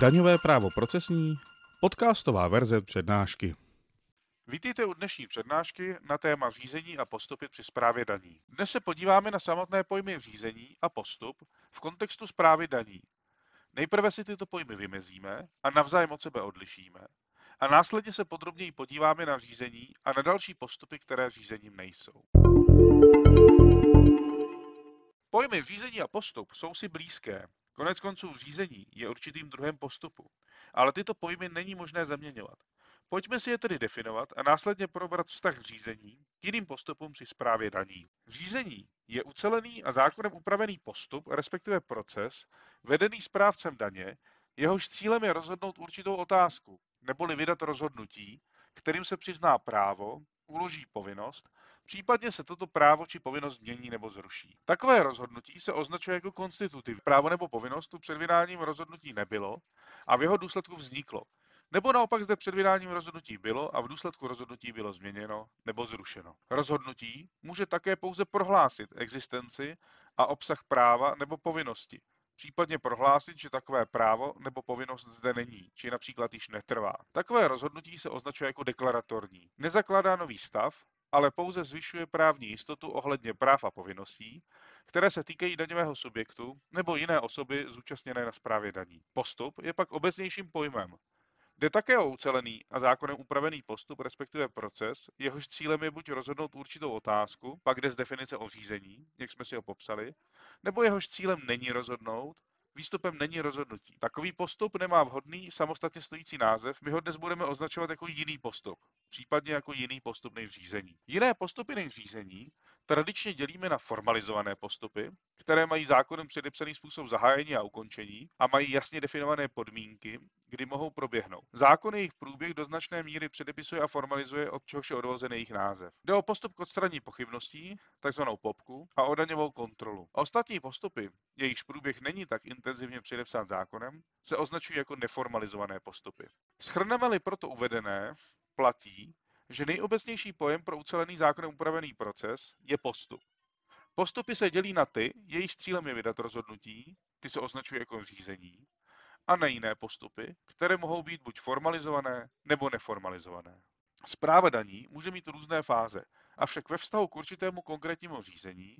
Daňové právo procesní, podcastová verze přednášky. Vítejte u dnešní přednášky na téma řízení a postupy při správě daní. Dnes se podíváme na samotné pojmy řízení a postup v kontextu správy daní. Nejprve si tyto pojmy vymezíme a navzájem od sebe odlišíme. A následně se podrobněji podíváme na řízení a na další postupy, které řízením nejsou. Pojmy řízení a postup jsou si blízké. Konec konců řízení je určitým druhem postupu, ale tyto pojmy není možné zaměňovat. Pojďme si je tedy definovat a následně probrat vztah řízení k jiným postupům při správě daní. Řízení je ucelený a zákonem upravený postup, respektive proces, vedený správcem daně, jehož cílem je rozhodnout určitou otázku, neboli vydat rozhodnutí, kterým se přizná právo, uloží povinnost, případně se toto právo či povinnost změní nebo zruší. Takové rozhodnutí se označuje jako konstitutiv. Právo nebo povinnost tu před vydáním rozhodnutí nebylo a v jeho důsledku vzniklo. Nebo naopak zde před vydáním rozhodnutí bylo a v důsledku rozhodnutí bylo změněno nebo zrušeno. Rozhodnutí může také pouze prohlásit existenci a obsah práva nebo povinnosti, případně prohlásit, že takové právo nebo povinnost zde není, či například již netrvá. Takové rozhodnutí se označuje jako deklaratorní. Nezakládá nový stav, ale pouze zvyšuje právní jistotu ohledně práv a povinností, které se týkají daňového subjektu nebo jiné osoby zúčastněné na správě daní. Postup je pak obecnějším pojmem, Jde také o ucelený a zákonem upravený postup, respektive proces, jehož cílem je buď rozhodnout určitou otázku, pak jde z definice o řízení, jak jsme si ho popsali, nebo jehož cílem není rozhodnout, výstupem není rozhodnutí. Takový postup nemá vhodný samostatně stojící název, my ho dnes budeme označovat jako jiný postup, případně jako jiný postup než řízení. Jiné postupy než řízení tradičně dělíme na formalizované postupy, které mají zákonem předepsaný způsob zahájení a ukončení a mají jasně definované podmínky, kdy mohou proběhnout. Zákon jejich průběh do značné míry předepisuje a formalizuje, od čehož je odvozen jejich název. Jde o postup k odstranění pochybností, takzvanou popku, a o daňovou kontrolu. Ostatní postupy, jejichž průběh není tak intenzivně předepsán zákonem, se označují jako neformalizované postupy. Schrneme-li proto uvedené, platí, že nejobecnější pojem pro ucelený zákonem upravený proces je postup. Postupy se dělí na ty, jejich cílem je vydat rozhodnutí, ty se označují jako řízení, a na jiné postupy, které mohou být buď formalizované nebo neformalizované. Zpráva daní může mít různé fáze, avšak ve vztahu k určitému konkrétnímu řízení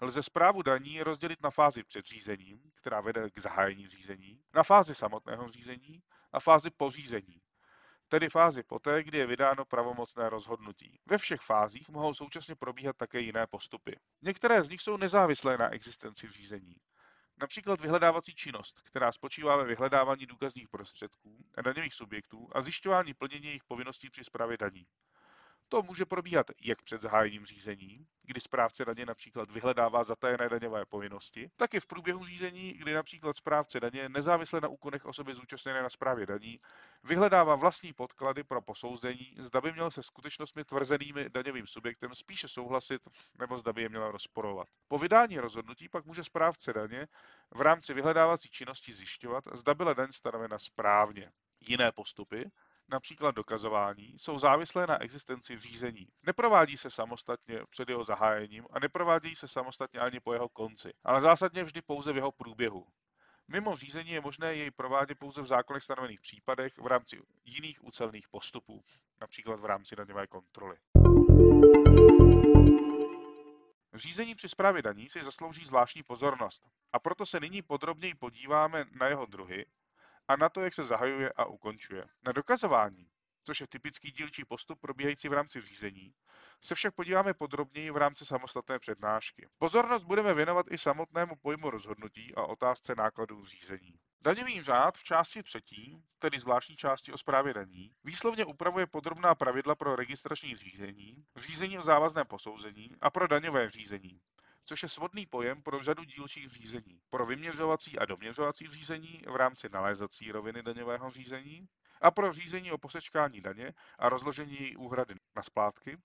lze zprávu daní rozdělit na fázi před řízením, která vede k zahájení řízení, na fázi samotného řízení a fázi pořízení, tedy fázi poté, kdy je vydáno pravomocné rozhodnutí. Ve všech fázích mohou současně probíhat také jiné postupy. Některé z nich jsou nezávislé na existenci řízení. Například vyhledávací činnost, která spočívá ve vyhledávání důkazních prostředků a daňových subjektů a zjišťování plnění jejich povinností při správě daní. To může probíhat jak před zahájením řízení, kdy správce daně například vyhledává zatajené daňové povinnosti, tak i v průběhu řízení, kdy například správce daně nezávisle na úkonech osoby zúčastněné na správě daní vyhledává vlastní podklady pro posouzení, zda by měl se skutečnostmi tvrzenými daňovým subjektem spíše souhlasit nebo zda by je měl rozporovat. Po vydání rozhodnutí pak může správce daně v rámci vyhledávací činnosti zjišťovat, zda byla daň stanovena správně. Jiné postupy, například dokazování, jsou závislé na existenci řízení. Neprovádí se samostatně před jeho zahájením a neprovádějí se samostatně ani po jeho konci, ale zásadně vždy pouze v jeho průběhu. Mimo řízení je možné jej provádět pouze v zákonech stanovených případech v rámci jiných ucelných postupů, například v rámci daňové kontroly. Řízení při správě daní si zaslouží zvláštní pozornost a proto se nyní podrobněji podíváme na jeho druhy a na to, jak se zahajuje a ukončuje. Na dokazování, což je typický dílčí postup probíhající v rámci řízení, se však podíváme podrobněji v rámci samostatné přednášky. Pozornost budeme věnovat i samotnému pojmu rozhodnutí a otázce nákladů řízení. Daňový řád v části třetí, tedy zvláštní části o správě daní, výslovně upravuje podrobná pravidla pro registrační řízení, řízení o závazném posouzení a pro daňové řízení, což je svodný pojem pro řadu dílčích řízení. Pro vyměřovací a doměřovací řízení v rámci nalézací roviny daňového řízení a pro řízení o posečkání daně a rozložení úhrady na splátky,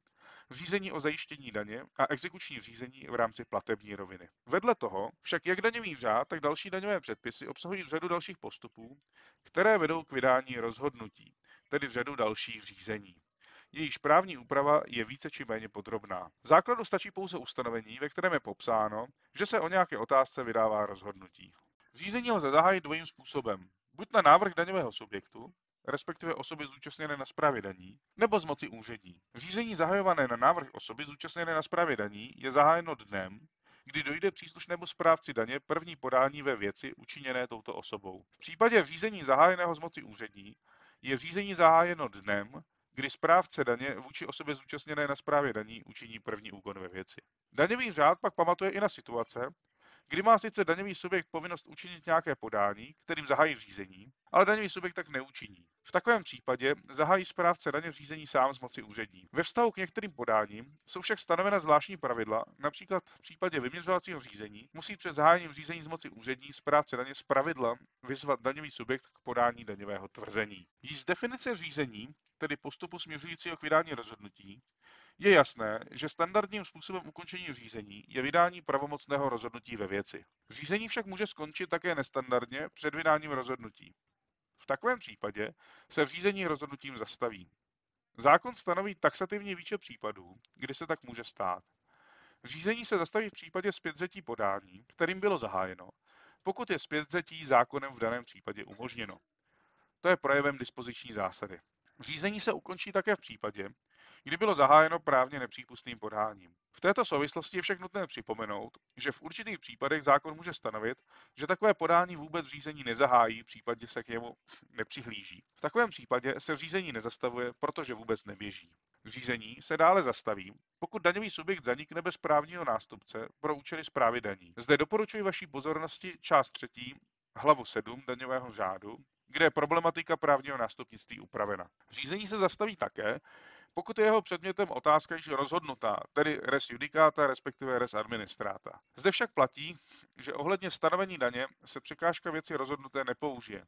řízení o zajištění daně a exekuční řízení v rámci platební roviny. Vedle toho však jak daňový řád, tak další daňové předpisy obsahují řadu dalších postupů, které vedou k vydání rozhodnutí, tedy řadu dalších řízení. Jejíž právní úprava je více či méně podrobná. V základu stačí pouze ustanovení, ve kterém je popsáno, že se o nějaké otázce vydává rozhodnutí. Řízení lze zahájit dvojím způsobem Buď na návrh daňového subjektu, respektive osoby zúčastněné na správě daní, nebo z moci úřední. Řízení zahajované na návrh osoby zúčastněné na správě daní je zahájeno dnem, kdy dojde příslušnému správci daně první podání ve věci učiněné touto osobou. V případě řízení zahájeného z moci úřední je řízení zahájeno dnem, kdy správce daně vůči osobě zúčastněné na správě daní učiní první úkon ve věci. Daňový řád pak pamatuje i na situace, kdy má sice daňový subjekt povinnost učinit nějaké podání, kterým zahájí řízení, ale daňový subjekt tak neučiní. V takovém případě zahájí správce daně řízení sám z moci úřední. Ve vztahu k některým podáním jsou však stanovena zvláštní pravidla, například v případě vyměřovacího řízení musí před zahájením řízení z moci úřední správce daně z pravidla vyzvat daňový subjekt k podání daňového tvrzení. Již z definice řízení, tedy postupu směřujícího k vydání rozhodnutí, je jasné, že standardním způsobem ukončení řízení je vydání pravomocného rozhodnutí ve věci. Řízení však může skončit také nestandardně před vydáním rozhodnutí. V takovém případě se řízení rozhodnutím zastaví. Zákon stanoví taxativní výčet případů, kdy se tak může stát. Řízení se zastaví v případě zpětzetí podání, kterým bylo zahájeno, pokud je zpětzetí zákonem v daném případě umožněno. To je projevem dispoziční zásady. Řízení se ukončí také v případě, kdy bylo zahájeno právně nepřípustným podháním. V této souvislosti je však nutné připomenout, že v určitých případech zákon může stanovit, že takové podání vůbec řízení nezahájí, případně se k němu nepřihlíží. V takovém případě se řízení nezastavuje, protože vůbec neběží. Řízení se dále zastaví, pokud daňový subjekt zanikne bez právního nástupce pro účely zprávy daní. Zde doporučuji vaší pozornosti část třetí, hlavu 7 daňového řádu, kde je problematika právního nástupnictví upravena. Řízení se zastaví také, pokud je jeho předmětem otázka již rozhodnutá, tedy res judicata, respektive res administrata. Zde však platí, že ohledně stanovení daně se překážka věci rozhodnuté nepoužije.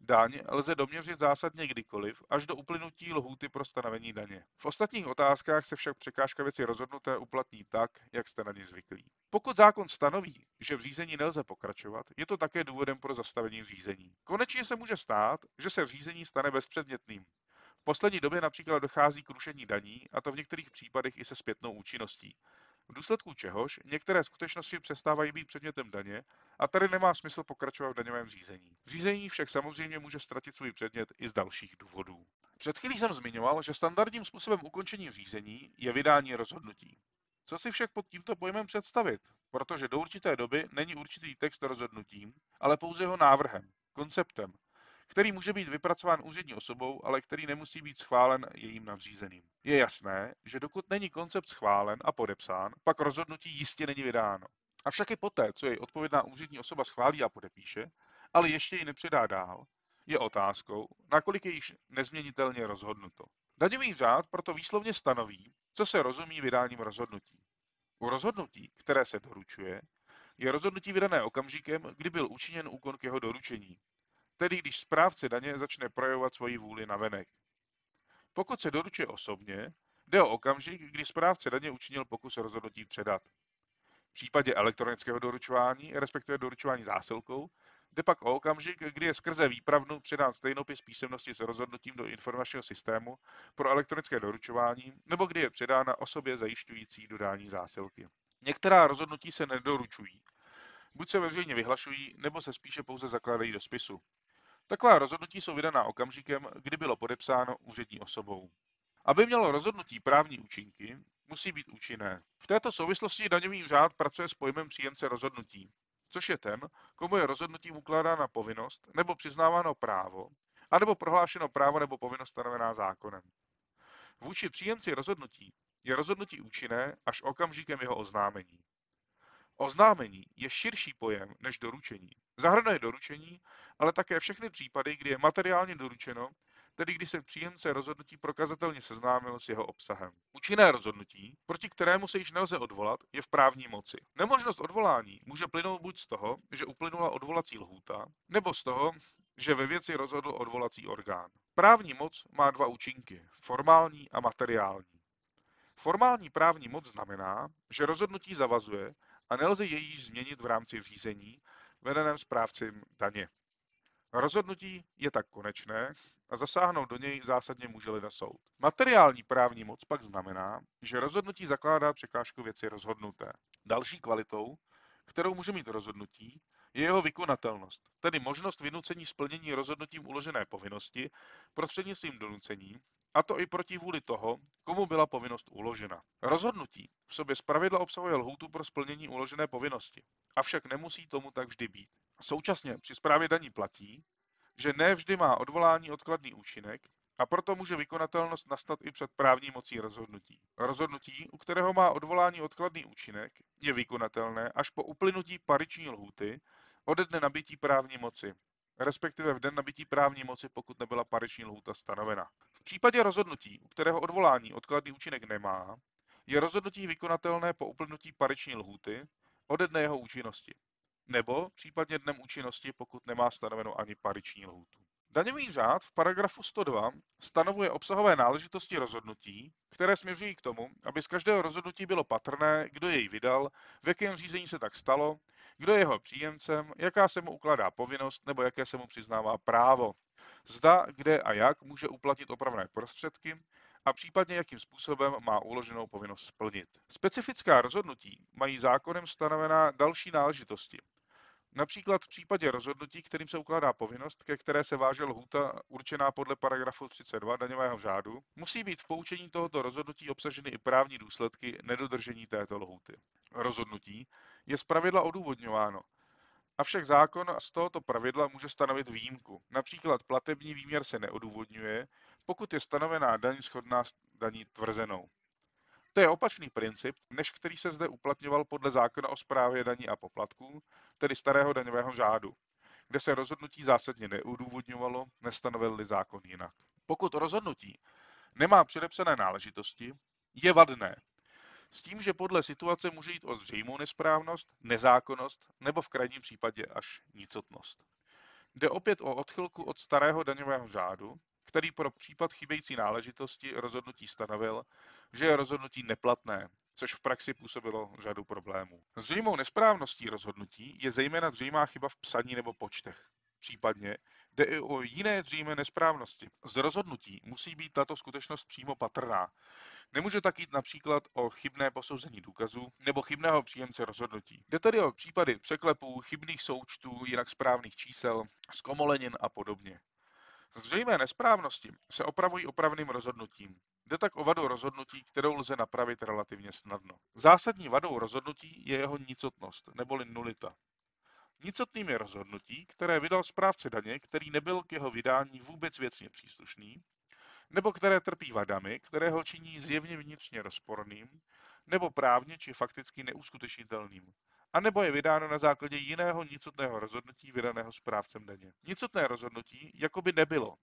Daň lze doměřit zásadně kdykoliv, až do uplynutí lhůty pro stanovení daně. V ostatních otázkách se však překážka věci rozhodnuté uplatní tak, jak jste na ně zvyklí. Pokud zákon stanoví, že v řízení nelze pokračovat, je to také důvodem pro zastavení řízení. Konečně se může stát, že se řízení stane bezpředmětným. V poslední době například dochází k rušení daní, a to v některých případech i se zpětnou účinností. V důsledku čehož některé skutečnosti přestávají být předmětem daně a tady nemá smysl pokračovat v daňovém řízení. Řízení však samozřejmě může ztratit svůj předmět i z dalších důvodů. Před chvílí jsem zmiňoval, že standardním způsobem ukončení řízení je vydání rozhodnutí. Co si však pod tímto pojmem představit? Protože do určité doby není určitý text rozhodnutím, ale pouze jeho návrhem, konceptem, který může být vypracován úřední osobou, ale který nemusí být schválen jejím nadřízeným. Je jasné, že dokud není koncept schválen a podepsán, pak rozhodnutí jistě není vydáno. Avšak i poté, co jej odpovědná úřední osoba schválí a podepíše, ale ještě ji nepředá dál, je otázkou, nakolik je již nezměnitelně rozhodnuto. Daňový řád proto výslovně stanoví, co se rozumí vydáním rozhodnutí. U rozhodnutí, které se doručuje, je rozhodnutí vydané okamžikem, kdy byl učiněn úkon k jeho doručení, tedy když správce daně začne projevovat svoji vůli na venek. Pokud se doručuje osobně, jde o okamžik, kdy správce daně učinil pokus rozhodnutí předat. V případě elektronického doručování, respektive doručování zásilkou, jde pak o okamžik, kdy je skrze výpravnu předán stejnopis písemnosti s rozhodnutím do informačního systému pro elektronické doručování, nebo kdy je předána osobě zajišťující dodání zásilky. Některá rozhodnutí se nedoručují. Buď se veřejně vyhlašují, nebo se spíše pouze zakládají do spisu. Taková rozhodnutí jsou vydaná okamžikem, kdy bylo podepsáno úřední osobou. Aby mělo rozhodnutí právní účinky, musí být účinné. V této souvislosti daňový řád pracuje s pojmem příjemce rozhodnutí, což je ten, komu je rozhodnutím ukládána povinnost nebo přiznáváno právo, anebo prohlášeno právo nebo povinnost stanovená zákonem. Vůči příjemci rozhodnutí je rozhodnutí účinné až okamžikem jeho oznámení. Oznámení je širší pojem než doručení. Zahrnuje doručení, ale také všechny případy, kdy je materiálně doručeno, tedy kdy se příjemce rozhodnutí prokazatelně seznámil s jeho obsahem. Účinné rozhodnutí, proti kterému se již nelze odvolat, je v právní moci. Nemožnost odvolání může plynout buď z toho, že uplynula odvolací lhůta, nebo z toho, že ve věci rozhodl odvolací orgán. Právní moc má dva účinky, formální a materiální. Formální právní moc znamená, že rozhodnutí zavazuje a nelze jej již změnit v rámci řízení vedeném správcem daně. Rozhodnutí je tak konečné a zasáhnout do něj zásadně může leda soud. Materiální právní moc pak znamená, že rozhodnutí zakládá překážku věci rozhodnuté. Další kvalitou, kterou může mít rozhodnutí, je jeho vykonatelnost, tedy možnost vynucení splnění rozhodnutím uložené povinnosti prostřednictvím donucení, a to i proti vůli toho, komu byla povinnost uložena. Rozhodnutí v sobě zpravidla obsahuje lhůtu pro splnění uložené povinnosti, avšak nemusí tomu tak vždy být. Současně při správě daní platí, že ne vždy má odvolání odkladný účinek a proto může vykonatelnost nastat i před právní mocí rozhodnutí. Rozhodnutí, u kterého má odvolání odkladný účinek, je vykonatelné až po uplynutí pariční lhůty ode dne nabití právní moci, respektive v den nabití právní moci, pokud nebyla pariční lhůta stanovena. V případě rozhodnutí, u kterého odvolání odkladný účinek nemá, je rozhodnutí vykonatelné po uplynutí pariční lhůty ode dne jeho účinnosti, nebo případně dnem účinnosti, pokud nemá stanoveno ani pariční lhůtu. Daňový řád v paragrafu 102 stanovuje obsahové náležitosti rozhodnutí, které směřují k tomu, aby z každého rozhodnutí bylo patrné, kdo jej vydal, v jakém řízení se tak stalo, kdo je jeho příjemcem, jaká se mu ukládá povinnost nebo jaké se mu přiznává právo. Zda, kde a jak může uplatnit opravné prostředky a případně jakým způsobem má uloženou povinnost splnit. Specifická rozhodnutí mají zákonem stanovená další náležitosti, Například v případě rozhodnutí, kterým se ukládá povinnost, ke které se váže lhůta určená podle paragrafu 32 daňového řádu, musí být v poučení tohoto rozhodnutí obsaženy i právní důsledky nedodržení této lhůty. Rozhodnutí je zpravidla odůvodňováno, Avšak zákon z tohoto pravidla může stanovit výjimku. Například platební výměr se neodůvodňuje, pokud je stanovená daň shodná s daní tvrzenou. To je opačný princip, než který se zde uplatňoval podle zákona o správě daní a poplatků, tedy starého daňového řádu, kde se rozhodnutí zásadně neudůvodňovalo, nestanovil zákon jinak. Pokud rozhodnutí nemá předepsané náležitosti, je vadné, s tím, že podle situace může jít o zřejmou nesprávnost, nezákonnost nebo v krajním případě až nicotnost. Jde opět o odchylku od starého daňového řádu, který pro případ chybějící náležitosti rozhodnutí stanovil, že je rozhodnutí neplatné, což v praxi působilo řadu problémů. Zřejmou nesprávností rozhodnutí je zejména zřejmá chyba v psaní nebo počtech. Případně jde i o jiné zřejmé nesprávnosti. Z rozhodnutí musí být tato skutečnost přímo patrná. Nemůže tak jít například o chybné posouzení důkazů nebo chybného příjemce rozhodnutí. Jde tedy o případy překlepů, chybných součtů, jinak správných čísel, zkomolenin a podobně. Zřejmé nesprávnosti se opravují opravným rozhodnutím. Jde tak o vadu rozhodnutí, kterou lze napravit relativně snadno. Zásadní vadou rozhodnutí je jeho nicotnost, neboli nulita. Nicotným je rozhodnutí, které vydal správce daně, který nebyl k jeho vydání vůbec věcně příslušný, nebo které trpí vadami, které ho činí zjevně vnitřně rozporným, nebo právně či fakticky neuskutečnitelným, anebo je vydáno na základě jiného nicotného rozhodnutí vydaného správcem daně. Nicotné rozhodnutí jako by nebylo.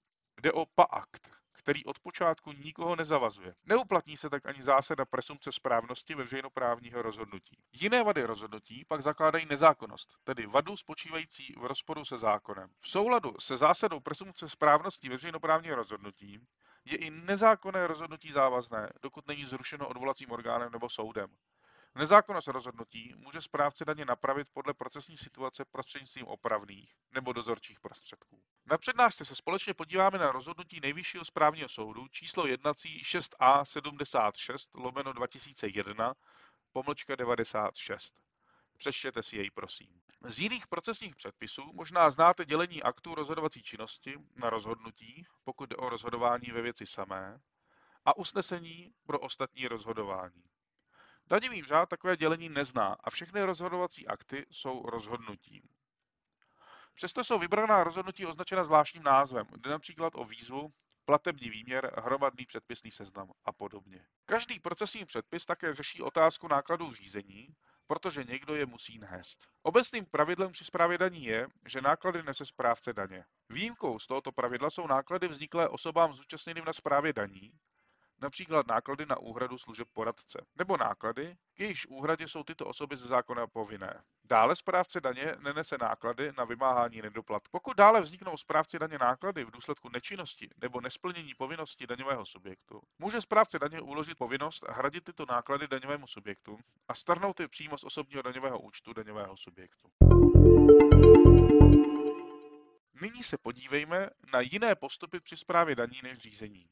Jde o paakt, který od počátku nikoho nezavazuje. Neuplatní se tak ani zásada presumce správnosti veřejnoprávního rozhodnutí. Jiné vady rozhodnutí pak zakládají nezákonnost, tedy vadu spočívající v rozporu se zákonem. V souladu se zásadou presumce správnosti veřejnoprávního rozhodnutí je i nezákonné rozhodnutí závazné, dokud není zrušeno odvolacím orgánem nebo soudem. Nezákonnost rozhodnutí může správce daně napravit podle procesní situace prostřednictvím opravných nebo dozorčích prostředků. Na přednášce se společně podíváme na rozhodnutí Nejvyššího správního soudu číslo jednací 6A 76 lomeno 2001 pomlčka 96. Přečtěte si jej, prosím. Z jiných procesních předpisů možná znáte dělení aktů rozhodovací činnosti na rozhodnutí, pokud jde o rozhodování ve věci samé, a usnesení pro ostatní rozhodování. Daňový řád takové dělení nezná a všechny rozhodovací akty jsou rozhodnutím. Přesto jsou vybraná rozhodnutí označena zvláštním názvem, jde například o výzvu, platební výměr, hromadný předpisný seznam a podobně. Každý procesní předpis také řeší otázku nákladů řízení, protože někdo je musí nést. Obecným pravidlem při správě daní je, že náklady nese správce daně. Výjimkou z tohoto pravidla jsou náklady vzniklé osobám zúčastněným na správě daní, například náklady na úhradu služeb poradce, nebo náklady, k jejichž úhradě jsou tyto osoby ze zákona povinné. Dále správce daně nenese náklady na vymáhání nedoplat. Pokud dále vzniknou správci daně náklady v důsledku nečinnosti nebo nesplnění povinnosti daňového subjektu, může správce daně uložit povinnost hradit tyto náklady daňovému subjektu a strhnout je přímo z osobního daňového účtu daňového subjektu. Nyní se podívejme na jiné postupy při správě daní než řízení.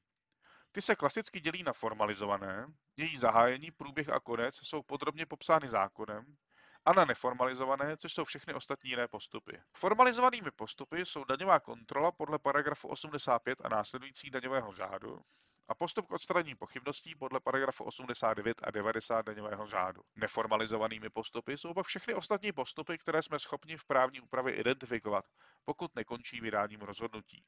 Ty se klasicky dělí na formalizované, její zahájení, průběh a konec jsou podrobně popsány zákonem, a na neformalizované, což jsou všechny ostatní jiné postupy. Formalizovanými postupy jsou daňová kontrola podle paragrafu 85 a následující daňového řádu, a postup k odstranění pochybností podle paragrafu 89 a 90 daňového řádu. Neformalizovanými postupy jsou pak všechny ostatní postupy, které jsme schopni v právní úpravě identifikovat, pokud nekončí vydáním rozhodnutí.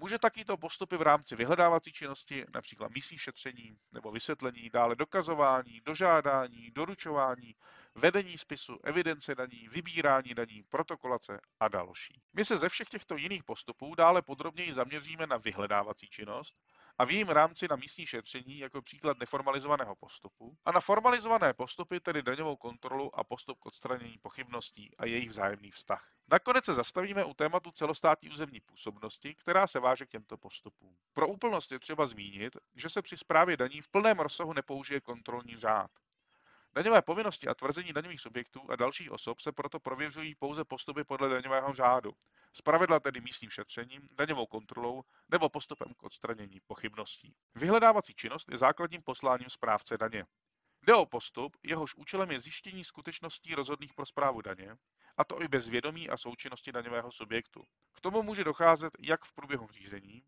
Může takýto postupy v rámci vyhledávací činnosti, například místní šetření nebo vysvětlení, dále dokazování, dožádání, doručování, vedení spisu, evidence daní, vybírání daní, protokolace a další. My se ze všech těchto jiných postupů dále podrobněji zaměříme na vyhledávací činnost a v jejím rámci na místní šetření jako příklad neformalizovaného postupu a na formalizované postupy, tedy daňovou kontrolu a postup k odstranění pochybností a jejich vzájemný vztah. Nakonec se zastavíme u tématu celostátní územní působnosti, která se váže k těmto postupům. Pro úplnost je třeba zmínit, že se při správě daní v plném rozsahu nepoužije kontrolní řád. Daňové povinnosti a tvrzení daňových subjektů a dalších osob se proto prověřují pouze postupy podle daňového řádu, zpravidla tedy místním šetřením, daňovou kontrolou nebo postupem k odstranění pochybností. Vyhledávací činnost je základním posláním správce daně. Jde o postup, jehož účelem je zjištění skutečností rozhodných pro správu daně, a to i bez vědomí a součinnosti daňového subjektu. K tomu může docházet jak v průběhu řízení,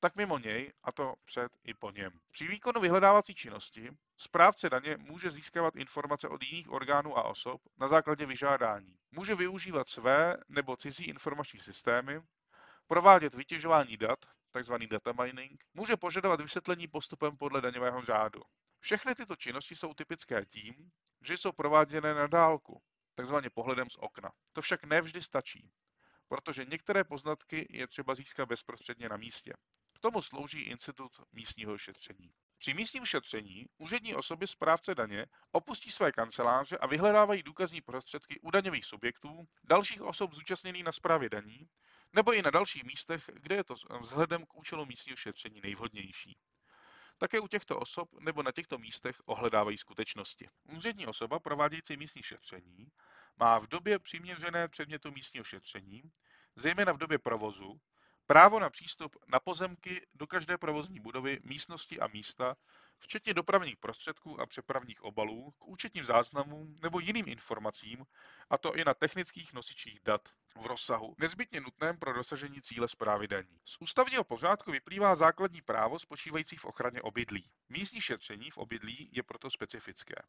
tak mimo něj, a to před i po něm. Při výkonu vyhledávací činnosti správce daně může získávat informace od jiných orgánů a osob na základě vyžádání. Může využívat své nebo cizí informační systémy, provádět vytěžování dat, tzv. data mining, může požadovat vysvětlení postupem podle daňového řádu. Všechny tyto činnosti jsou typické tím, že jsou prováděné na dálku, takzvaně pohledem z okna. To však nevždy stačí, protože některé poznatky je třeba získat bezprostředně na místě. K tomu slouží institut místního šetření. Při místním šetření úřední osoby správce daně opustí své kanceláře a vyhledávají důkazní prostředky u daňových subjektů, dalších osob zúčastněných na správě daní, nebo i na dalších místech, kde je to vzhledem k účelu místního šetření nejvhodnější. Také u těchto osob nebo na těchto místech ohledávají skutečnosti. Úřední osoba provádějící místní šetření má v době přiměřené předmětu místního šetření, zejména v době provozu, právo na přístup na pozemky do každé provozní budovy, místnosti a místa, včetně dopravních prostředků a přepravních obalů, k účetním záznamům nebo jiným informacím, a to i na technických nosičích dat v rozsahu nezbytně nutném pro dosažení cíle zprávy daní. Z ústavního pořádku vyplývá základní právo spočívající v ochraně obydlí. Místní šetření v obydlí je proto specifické.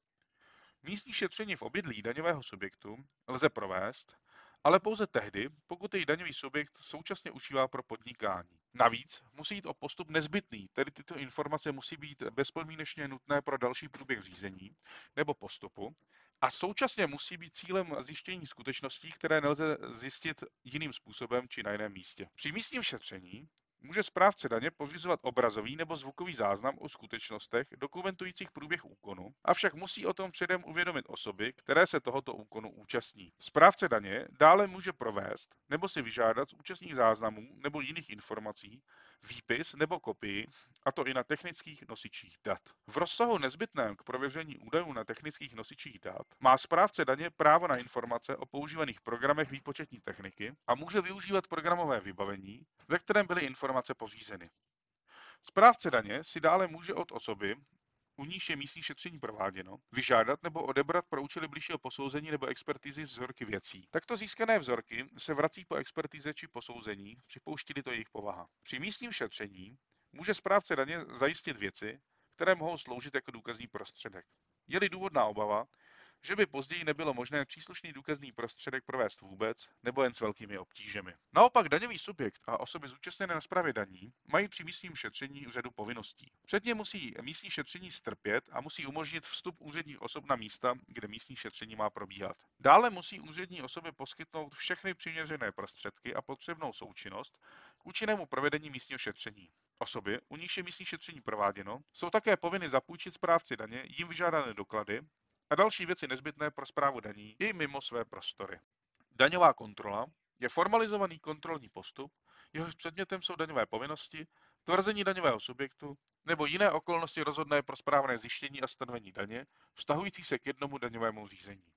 Místní šetření v obydlí daňového subjektu lze provést, ale pouze tehdy, pokud její daňový subjekt současně užívá pro podnikání. Navíc musí jít o postup nezbytný, tedy tyto informace musí být bezpodmínečně nutné pro další průběh řízení nebo postupu a současně musí být cílem zjištění skutečností, které nelze zjistit jiným způsobem či na jiném místě. Při místním šetření Může správce daně pořizovat obrazový nebo zvukový záznam o skutečnostech dokumentujících průběh úkonu, avšak musí o tom předem uvědomit osoby, které se tohoto úkonu účastní. Správce daně dále může provést nebo si vyžádat z účastních záznamů nebo jiných informací výpis nebo kopii, a to i na technických nosičích dat. V rozsahu nezbytném k prověření údajů na technických nosičích dat má správce daně právo na informace o používaných programech výpočetní techniky a může využívat programové vybavení, ve kterém byly informace pořízeny. Správce daně si dále může od osoby, u níž je místní šetření prováděno, vyžádat nebo odebrat pro účely blížšího posouzení nebo expertizy vzorky věcí. Takto získané vzorky se vrací po expertize či posouzení, připouštili to jejich povaha. Při místním šetření může správce daně zajistit věci, které mohou sloužit jako důkazní prostředek. Je-li důvodná obava, že by později nebylo možné příslušný důkazný prostředek provést vůbec nebo jen s velkými obtížemi. Naopak daňový subjekt a osoby zúčastněné na správě daní mají při místním šetření řadu povinností. Předně musí místní šetření strpět a musí umožnit vstup úředních osob na místa, kde místní šetření má probíhat. Dále musí úřední osoby poskytnout všechny přiměřené prostředky a potřebnou součinnost k účinnému provedení místního šetření. Osoby, u níž je místní šetření prováděno, jsou také povinny zapůjčit správci daně jim vyžádané doklady a další věci nezbytné pro zprávu daní i mimo své prostory. Daňová kontrola je formalizovaný kontrolní postup, jehož předmětem jsou daňové povinnosti, tvrzení daňového subjektu nebo jiné okolnosti rozhodné pro správné zjištění a stanovení daně, vztahující se k jednomu daňovému řízení.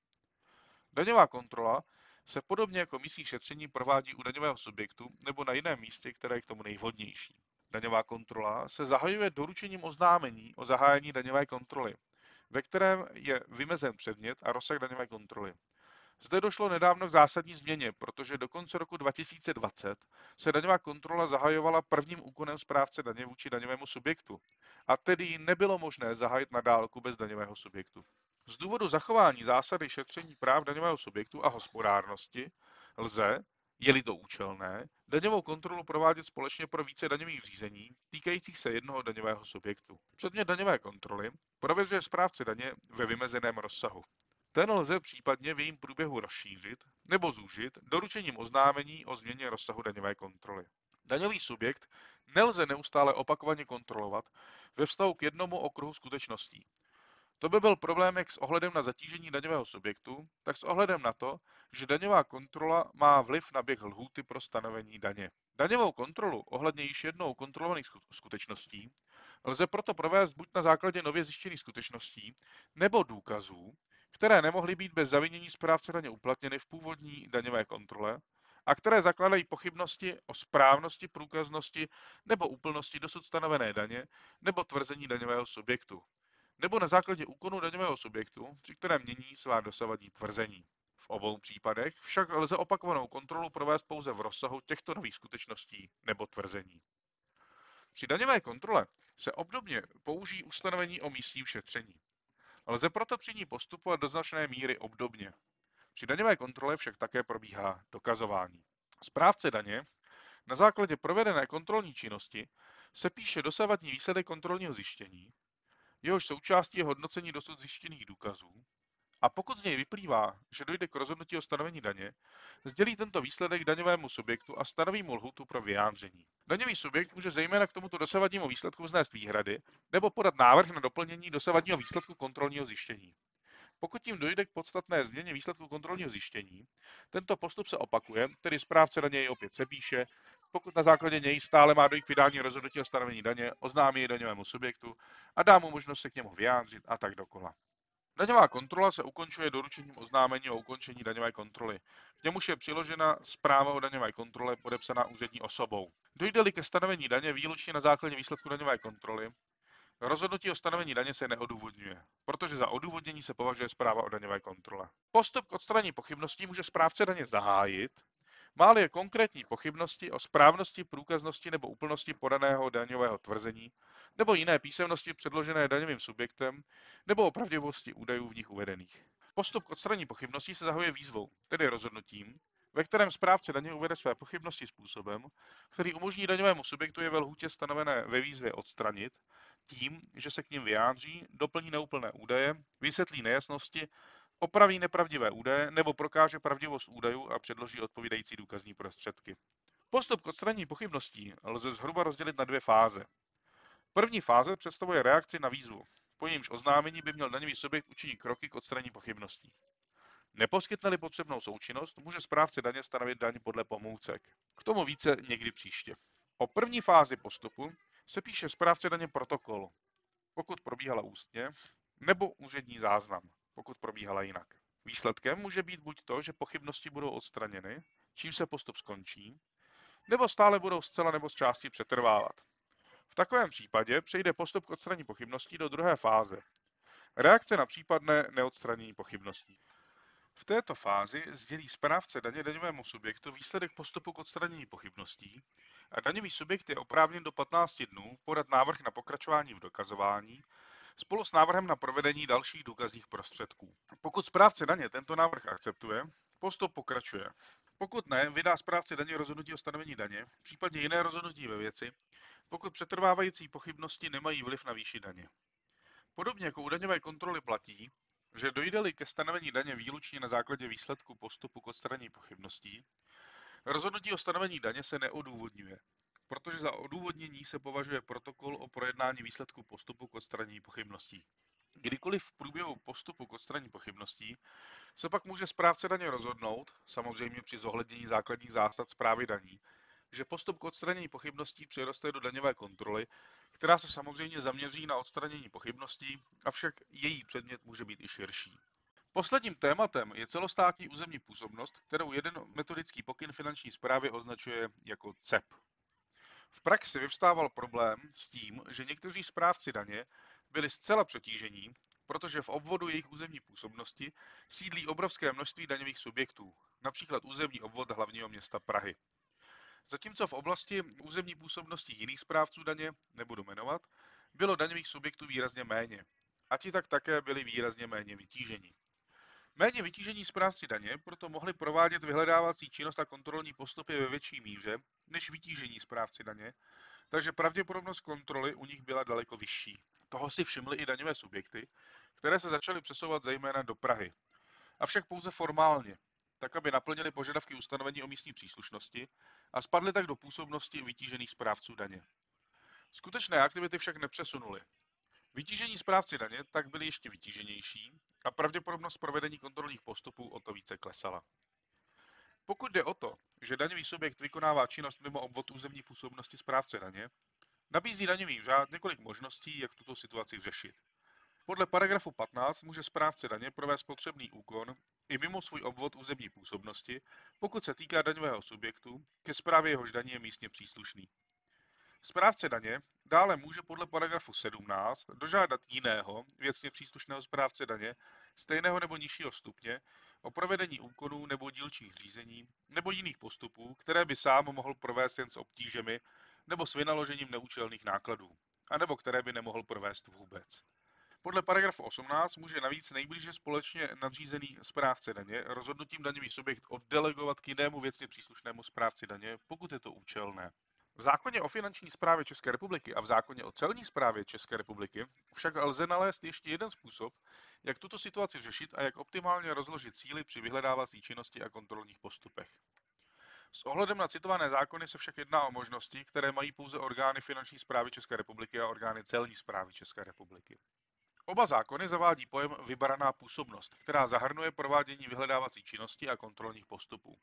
Daňová kontrola se podobně jako místní šetření provádí u daňového subjektu nebo na jiném místě, které je k tomu nejvhodnější. Daňová kontrola se zahajuje doručením oznámení o zahájení daňové kontroly, ve kterém je vymezen předmět a rozsah daňové kontroly. Zde došlo nedávno k zásadní změně, protože do konce roku 2020 se daňová kontrola zahajovala prvním úkonem správce daně vůči daňovému subjektu a tedy ji nebylo možné zahájit na dálku bez daňového subjektu. Z důvodu zachování zásady šetření práv daňového subjektu a hospodárnosti lze, je-li to účelné, daňovou kontrolu provádět společně pro více daňových řízení týkajících se jednoho daňového subjektu. Předmět daňové kontroly prověřuje správce daně ve vymezeném rozsahu. Ten lze případně v jejím průběhu rozšířit nebo zúžit doručením oznámení o změně rozsahu daňové kontroly. Daňový subjekt nelze neustále opakovaně kontrolovat ve vztahu k jednomu okruhu skutečností. To by byl problém jak s ohledem na zatížení daňového subjektu, tak s ohledem na to, že daňová kontrola má vliv na běh lhůty pro stanovení daně. Daňovou kontrolu ohledně již jednou kontrolovaných skutečností lze proto provést buď na základě nově zjištěných skutečností nebo důkazů, které nemohly být bez zavinění správce daně uplatněny v původní daňové kontrole a které zakládají pochybnosti o správnosti, průkaznosti nebo úplnosti dosud stanovené daně nebo tvrzení daňového subjektu, nebo na základě úkonu daňového subjektu, při kterém mění svá dosavadní tvrzení. V obou případech však lze opakovanou kontrolu provést pouze v rozsahu těchto nových skutečností nebo tvrzení. Při daňové kontrole se obdobně použijí ustanovení o místním šetření. Lze proto při ní postupovat do značné míry obdobně. Při daňové kontrole však také probíhá dokazování. Správce daně na základě provedené kontrolní činnosti se píše dosavadní výsledek kontrolního zjištění, jehož součástí je hodnocení dosud zjištěných důkazů, a pokud z něj vyplývá, že dojde k rozhodnutí o stanovení daně, sdělí tento výsledek daňovému subjektu a stanoví mu lhutu pro vyjádření. Daňový subjekt může zejména k tomuto dosavadnímu výsledku vznést výhrady nebo podat návrh na doplnění dosavadního výsledku kontrolního zjištění. Pokud tím dojde k podstatné změně výsledku kontrolního zjištění, tento postup se opakuje, tedy správce daně jej opět sepíše, pokud na základě něj stále má dojít k vydání rozhodnutí o stanovení daně, oznámí je daňovému subjektu a dá mu možnost se k němu vyjádřit a tak dokola. Daňová kontrola se ukončuje doručením oznámení o ukončení daňové kontroly. K němuž je přiložena zpráva o daňové kontrole podepsaná úřední osobou. Dojde-li ke stanovení daně výlučně na základě výsledku daňové kontroly, rozhodnutí o stanovení daně se neodůvodňuje, protože za odůvodnění se považuje zpráva o daňové kontrole. Postup k odstranění pochybností může správce daně zahájit, Máli je konkrétní pochybnosti o správnosti, průkaznosti nebo úplnosti podaného daňového tvrzení, nebo jiné písemnosti předložené daňovým subjektem, nebo o pravdivosti údajů v nich uvedených. Postup k odstranění pochybností se zahajuje výzvou, tedy rozhodnutím, ve kterém správce daně uvede své pochybnosti způsobem, který umožní daňovému subjektu je ve lhůtě stanovené ve výzvě odstranit, tím, že se k ním vyjádří, doplní neúplné údaje, vysvětlí nejasnosti opraví nepravdivé údaje nebo prokáže pravdivost údajů a předloží odpovídající důkazní prostředky. Postup k odstranění pochybností lze zhruba rozdělit na dvě fáze. První fáze představuje reakci na výzvu. Po jejímž oznámení by měl daňový subjekt učinit kroky k odstranění pochybností. Neposkytne-li potřebnou součinnost, může správce daně stanovit daň podle pomůcek. K tomu více někdy příště. O první fázi postupu se píše správce daně protokol, pokud probíhala ústně, nebo úřední záznam pokud probíhala jinak. Výsledkem může být buď to, že pochybnosti budou odstraněny, čím se postup skončí, nebo stále budou zcela nebo z části přetrvávat. V takovém případě přejde postup k odstranění pochybností do druhé fáze. Reakce na případné neodstranění pochybností. V této fázi sdělí správce daně daňovému subjektu výsledek postupu k odstranění pochybností a daňový subjekt je oprávněn do 15 dnů podat návrh na pokračování v dokazování spolu s návrhem na provedení dalších důkazních prostředků. Pokud správce daně tento návrh akceptuje, postup pokračuje. Pokud ne, vydá správce daně rozhodnutí o stanovení daně, případně jiné rozhodnutí ve věci, pokud přetrvávající pochybnosti nemají vliv na výši daně. Podobně jako u daňové kontroly platí, že dojde-li ke stanovení daně výlučně na základě výsledku postupu k odstranění pochybností, rozhodnutí o stanovení daně se neodůvodňuje, protože za odůvodnění se považuje protokol o projednání výsledku postupu k odstranění pochybností. Kdykoliv v průběhu postupu k odstranění pochybností se pak může správce daně rozhodnout, samozřejmě při zohlednění základních zásad zprávy daní, že postup k odstranění pochybností přiroste do daňové kontroly, která se samozřejmě zaměří na odstranění pochybností, avšak její předmět může být i širší. Posledním tématem je celostátní územní působnost, kterou jeden metodický pokyn finanční zprávy označuje jako CEP. V praxi vyvstával problém s tím, že někteří správci daně byli zcela přetížení protože v obvodu jejich územní působnosti sídlí obrovské množství daňových subjektů, například územní obvod hlavního města Prahy. Zatímco v oblasti územní působnosti jiných správců daně, nebudu jmenovat, bylo daňových subjektů výrazně méně. A ti tak také byli výrazně méně vytížení. Méně vytížení správci daně proto mohli provádět vyhledávací činnost a kontrolní postupy ve větší míře než vytížení správci daně, takže pravděpodobnost kontroly u nich byla daleko vyšší. Toho si všimly i daňové subjekty, které se začaly přesouvat zejména do Prahy. Avšak pouze formálně, tak aby naplnili požadavky ustanovení o místní příslušnosti a spadly tak do působnosti vytížených správců daně. Skutečné aktivity však nepřesunuly. Vytížení správci daně tak byly ještě vytíženější a pravděpodobnost provedení kontrolních postupů o to více klesala. Pokud jde o to, že daňový subjekt vykonává činnost mimo obvod územní působnosti správce daně, nabízí daňový řád několik možností, jak tuto situaci řešit. Podle paragrafu 15 může správce daně provést potřebný úkon i mimo svůj obvod územní působnosti, pokud se týká daňového subjektu, ke správě jehož daní je místně příslušný. Správce daně dále může podle paragrafu 17 dožádat jiného věcně příslušného správce daně stejného nebo nižšího stupně o provedení úkonů nebo dílčích řízení nebo jiných postupů, které by sám mohl provést jen s obtížemi nebo s vynaložením neúčelných nákladů, anebo které by nemohl provést vůbec. Podle paragrafu 18 může navíc nejblíže společně nadřízený správce daně rozhodnutím daňový subjekt oddelegovat k jinému věcně příslušnému správci daně, pokud je to účelné. V zákoně o finanční správě České republiky a v zákoně o celní správě České republiky však lze nalézt ještě jeden způsob, jak tuto situaci řešit a jak optimálně rozložit síly při vyhledávací činnosti a kontrolních postupech. S ohledem na citované zákony se však jedná o možnosti, které mají pouze orgány finanční správy České republiky a orgány celní správy České republiky. Oba zákony zavádí pojem vybraná působnost, která zahrnuje provádění vyhledávací činnosti a kontrolních postupů.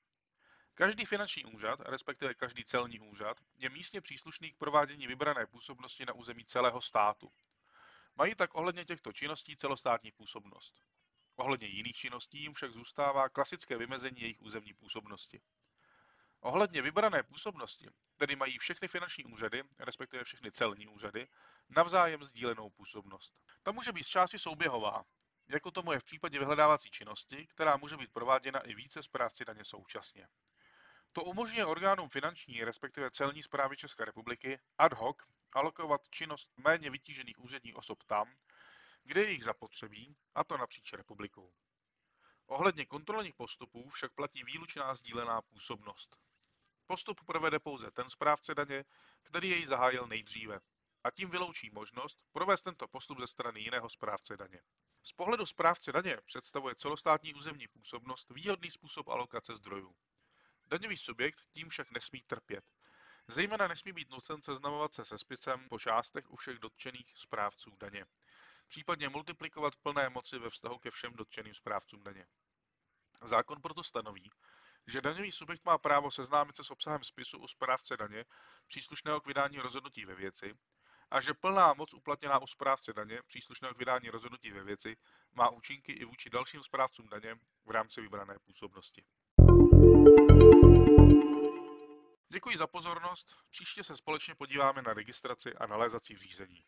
Každý finanční úřad, respektive každý celní úřad, je místně příslušný k provádění vybrané působnosti na území celého státu. Mají tak ohledně těchto činností celostátní působnost. Ohledně jiných činností jim však zůstává klasické vymezení jejich územní působnosti. Ohledně vybrané působnosti tedy mají všechny finanční úřady, respektive všechny celní úřady, navzájem sdílenou působnost. Ta může být z části souběhová, jako tomu je v případě vyhledávací činnosti, která může být prováděna i více správci daně současně. To umožňuje orgánům finanční, respektive celní zprávy České republiky ad hoc alokovat činnost méně vytížených úředních osob tam, kde je jich zapotřebí, a to napříč republikou. Ohledně kontrolních postupů však platí výlučná sdílená působnost. Postup provede pouze ten správce daně, který jej zahájil nejdříve, a tím vyloučí možnost provést tento postup ze strany jiného správce daně. Z pohledu správce daně představuje celostátní územní působnost výhodný způsob alokace zdrojů. Daňový subjekt tím však nesmí trpět. Zejména nesmí být nucen seznamovat se se spisem po částech u všech dotčených správců daně, případně multiplikovat plné moci ve vztahu ke všem dotčeným správcům daně. Zákon proto stanoví, že daňový subjekt má právo seznámit se s obsahem spisu u správce daně příslušného k vydání rozhodnutí ve věci a že plná moc uplatněná u správce daně příslušného k vydání rozhodnutí ve věci má účinky i vůči dalším správcům daně v rámci vybrané působnosti. Děkuji za pozornost, příště se společně podíváme na registraci a nalézací řízení.